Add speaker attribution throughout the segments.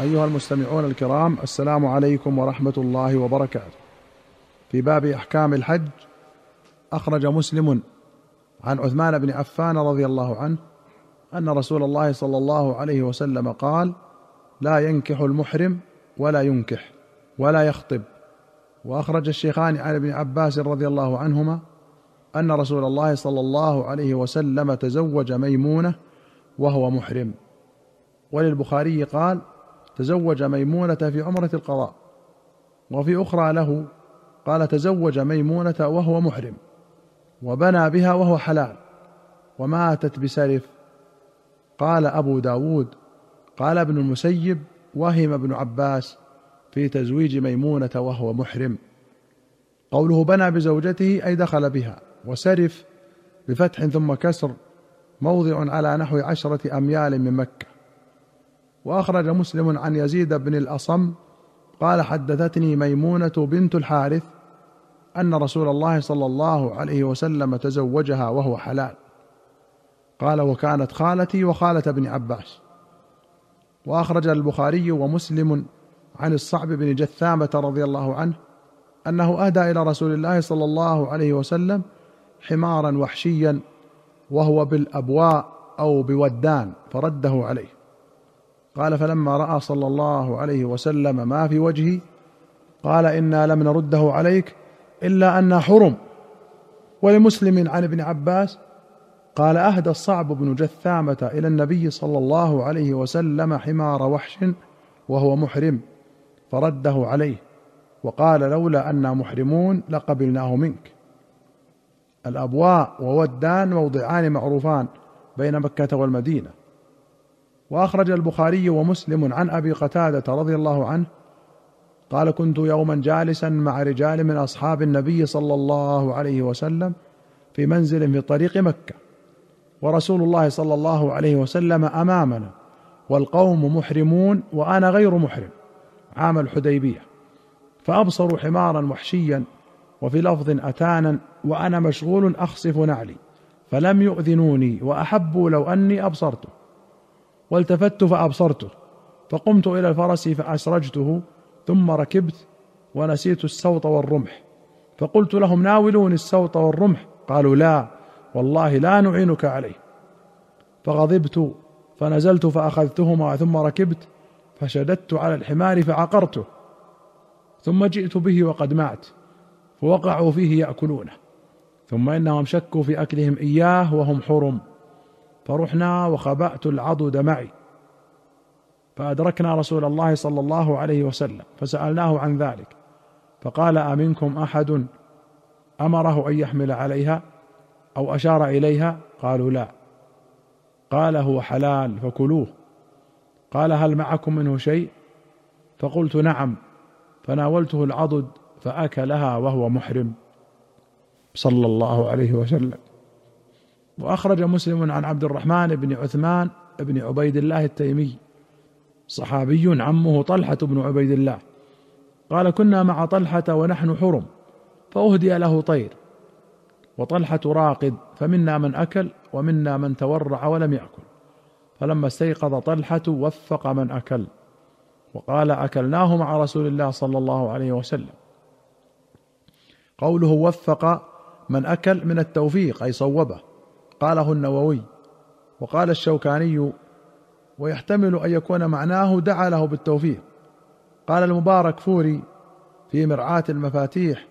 Speaker 1: أيها المستمعون الكرام السلام عليكم ورحمة الله وبركاته. في باب أحكام الحج أخرج مسلم عن عثمان بن عفان رضي الله عنه أن رسول الله صلى الله عليه وسلم قال: لا ينكح المحرم ولا ينكح ولا يخطب. وأخرج الشيخان عن ابن عباس رضي الله عنهما أن رسول الله صلى الله عليه وسلم تزوج ميمونة وهو محرم. وللبخاري قال: تزوج ميمونة في عمرة القضاء وفي أخرى له قال تزوج ميمونة وهو محرم وبنى بها وهو حلال وماتت بسرف. قال أبو داود قال ابن المسيب وهم ابن عباس في تزويج ميمونة وهو محرم. قوله بنى بزوجته أي دخل بها وسرف بفتح ثم كسر موضع على نحو عشرة أميال من مكة. وأخرج مسلم عن يزيد بن الأصم قال حدثتني ميمونة بنت الحارث أن رسول الله صلى الله عليه وسلم تزوجها وهو حلال. قال وكانت خالتي وخالة ابن عباس. وأخرج البخاري ومسلم عن الصعب بن جثامة رضي الله عنه أنه أهدى إلى رسول الله صلى الله عليه وسلم حمارا وحشيا وهو بالأبواء أو بودان فرده عليه. قال فلما رأى صلى الله عليه وسلم ما في وجهي قال إنا لم نرده عليك إلا أنا حرم. ولمسلم عن ابن عباس قال أهدى الصعب بن جثامة إلى النبي صلى الله عليه وسلم حمار وحش وهو محرم فرده عليه وقال لولا أنا محرمون لقبلناه منك. الأبواء وودان موضعان معروفان بين مكة والمدينة. وأخرج البخاري ومسلم عن أبي قتادة رضي الله عنه قال كنت يوما جالسا مع رجال من أصحاب النبي صلى الله عليه وسلم في منزل في طريق مكة ورسول الله صلى الله عليه وسلم أمامنا والقوم محرمون وأنا غير محرم عام الحديبية فابصروا حمارا وحشيا وفي لفظ اتانا وأنا مشغول أخصف نعلي فلم يؤذنوني وأحبوا لو أني أبصرته والتفت فابصرته فقمت إلى الفرس فأسرجته ثم ركبت ونسيت السوط والرمح فقلت لهم ناولوني السوط والرمح قالوا لا والله لا نعينك عليه. فغضبت فنزلت فأخذتهما ثم ركبت فشددت على الحمار فعقرته ثم جئت به وقد مات فوقعوا فيه يأكلونه ثم إنهم شكوا في أكلهم إياه وهم حرم. فرحنا وخبأت العضد معي فأدركنا رسول الله صلى الله عليه وسلم فسألناه عن ذلك. فقال أمنكم أحد أمره أن يحمل عليها أو أشار إليها؟ قالوا لا قال هو حلال فكلوه قال هل معكم منه شيء؟ فقلت نعم فناولته العضد فأكلها وهو محرم. صلى الله عليه وسلم. وأخرج مسلم عن عبد الرحمن بن عثمان بن عبيد الله التيمي صحابي عمه طلحة بن عبيد الله. قال كنا مع طلحة ونحن حرم فأهدي له طير. وطلحة راقد فمنا من أكل ومنا من تورع ولم يأكل. فلما استيقظ طلحة وفق من أكل. وقال أكلناه مع رسول الله صلى الله عليه وسلم. قوله وفق من أكل من التوفيق أي صوبه. قاله النووي وقال الشوكاني ويحتمل أن يكون معناه دعا له بالتوفيق. قال المبارك فوري في مرعاة المفاتيح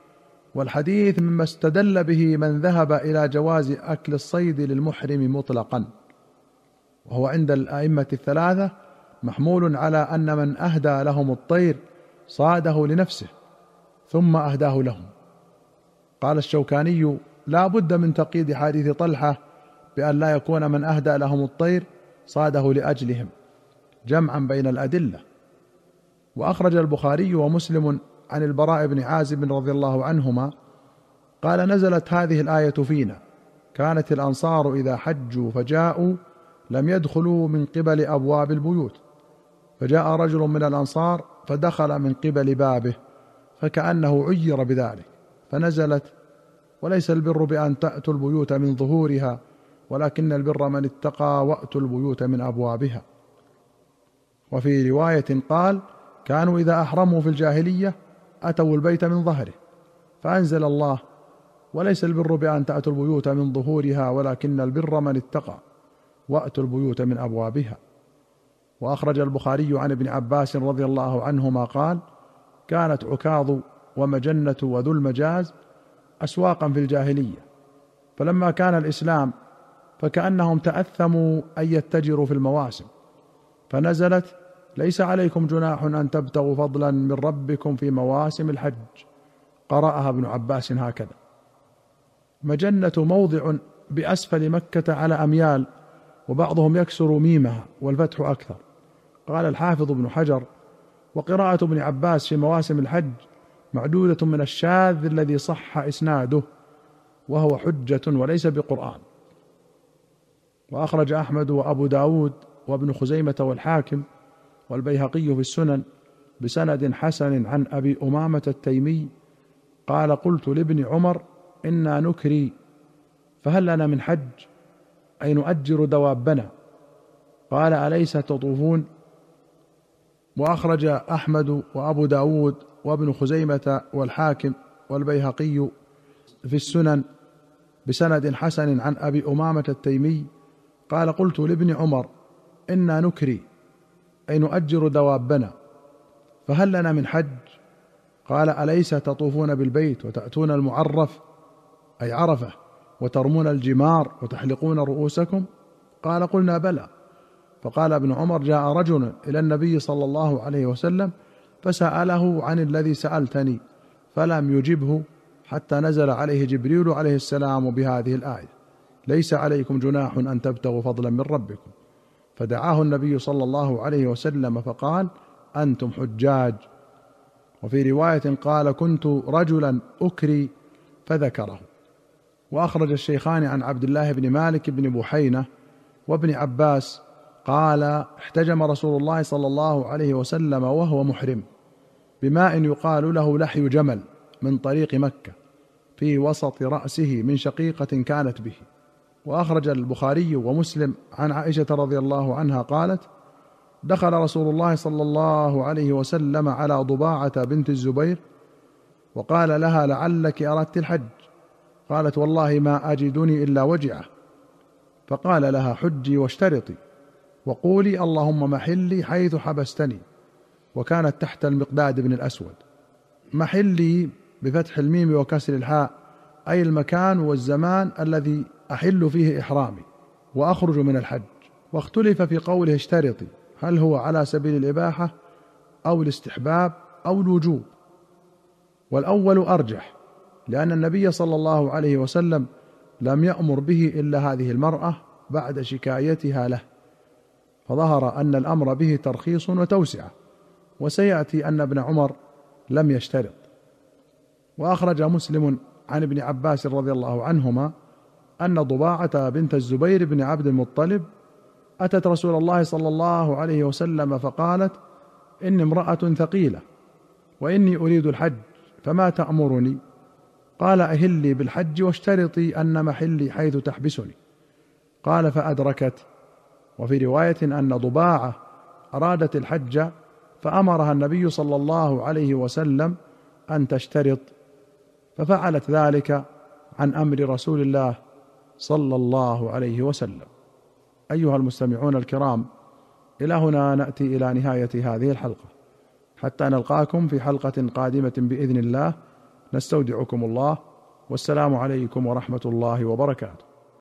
Speaker 1: والحديث مما استدل به من ذهب إلى جواز أكل الصيد للمحرم مطلقا. وهو عند الأئمة الثلاثة محمول على أن من أهدى لهم الطير صاده لنفسه ثم أهداه لهم. قال الشوكاني لا بد من تقييد حديث طلحة بأن لا يكون من أهدى لهم الطير صاده لأجلهم جمعا بين الأدلة. وأخرج البخاري ومسلم عن البراء بن عازب رضي الله عنهما قال نزلت هذه الآية فينا. كانت الأنصار إذا حجوا فجاءوا لم يدخلوا من قبل أبواب البيوت. فجاء رجل من الأنصار فدخل من قبل بابه فكأنه عير بذلك. فنزلت وليس البر بأن تأتوا البيوت من ظهورها ولكن البر من اتقى وأتوا البيوت من أبوابها. وفي رواية قال كانوا إذا أحرموا في الجاهلية أتوا البيت من ظهره فأنزل الله وليس البر بأن تأتوا البيوت من ظهورها ولكن البر من اتقى وأتوا البيوت من أبوابها. وأخرج البخاري عن ابن عباس رضي الله عنهما قال كانت عكاظ ومجنة وذو المجاز اسواقا في الجاهلية فلما كان الإسلام فكأنهم تأثموا ان يتجروا في المواسم. فنزلت ليس عليكم جناح أن تبتغوا فضلا من ربكم في مواسم الحج. قرأها ابن عباس هكذا. مجنة موضع بأسفل مكة على أميال وبعضهم يكسر ميمها والفتح أكثر. قال الحافظ ابن حجر وقراءة ابن عباس في مواسم الحج معدودة من الشاذ الذي صح إسناده وهو حجة وليس بقرآن. وأخرج أحمد وأبو داود وابن خزيمة والحاكم والبيهقي في السنن بسند حسن عن أبي أمامة التيمي قال قلت لابن عمر إنا نكري فهل لنا من حج؟ أي نؤجر دوابنا؟ قال أليس تطوفون؟ وأخرج أحمد وأبو داود وابن خزيمة والحاكم والبيهقي في السنن بسند حسن عن أبي أمامة التيمي قال قلت لابن عمر إنا نكري أي نؤجر دوابنا فهل لنا من حج؟ قال أليس تطوفون بالبيت وتأتون المعرف؟ أي عرفة وترمون الجمار وتحلقون رؤوسكم؟ قال قلنا بلى. فقال ابن عمر جاء رجل إلى النبي صلى الله عليه وسلم فسأله عن الذي سألتني فلم يجبه حتى نزل عليه جبريل عليه السلام بهذه الآية. ليس عليكم جناح أن تبتغوا فضلا من ربكم. فدعاه النبي صلى الله عليه وسلم فقال أنتم حجاج. وفي رواية قال كنت رجلا أكري فذكره. وأخرج الشيخان عن عبد الله بن مالك بن بحينة وابن عباس قال احتجم رسول الله صلى الله عليه وسلم وهو محرم بماء يقال له لحي جمل من طريق مكة في وسط رأسه من شقيقة كانت به. وأخرج البخاري ومسلم عن عائشة رضي الله عنها قالت دخل رسول الله صلى الله عليه وسلم على ضباعة بنت الزبير وقال لها لعلك أردت الحج. قالت والله ما أجدني إلا وجعة. فقال لها حجي واشترطي وقولي اللهم محلي حيث حبستني. وكانت تحت المقداد بن الأسود. محلي بفتح الميم وكسر الحاء أي المكان والزمان الذي أحل فيه إحرامي وأخرج من الحج. واختلف في قوله اشترطي هل هو على سبيل الإباحة أو الاستحباب أو الوجوب؟ والأول أرجح لأن النبي صلى الله عليه وسلم لم يأمر به إلا هذه المرأة بعد شكايتها له. فظهر أن الأمر به ترخيص وتوسعة وسيأتي أن ابن عمر لم يشترط. وأخرج مسلم عن ابن عباس رضي الله عنهما أن ضباعة بنت الزبير بن عبد المطلب أتت رسول الله صلى الله عليه وسلم فقالت إني امرأة ثقيلة وإني أريد الحج فما تأمرني؟ قال أهلي بالحج واشترطي أن محلي حيث تحبسني. قال فأدركت. وفي رواية أن ضباعة أرادت الحج فأمرها النبي صلى الله عليه وسلم أن تشترط. ففعلت ذلك عن أمر رسول الله صلى الله عليه وسلم. أيها المستمعون الكرام إلى هنا نأتي إلى نهاية هذه الحلقة. حتى نلقاكم في حلقة قادمة بإذن الله نستودعكم الله والسلام عليكم ورحمة الله وبركاته.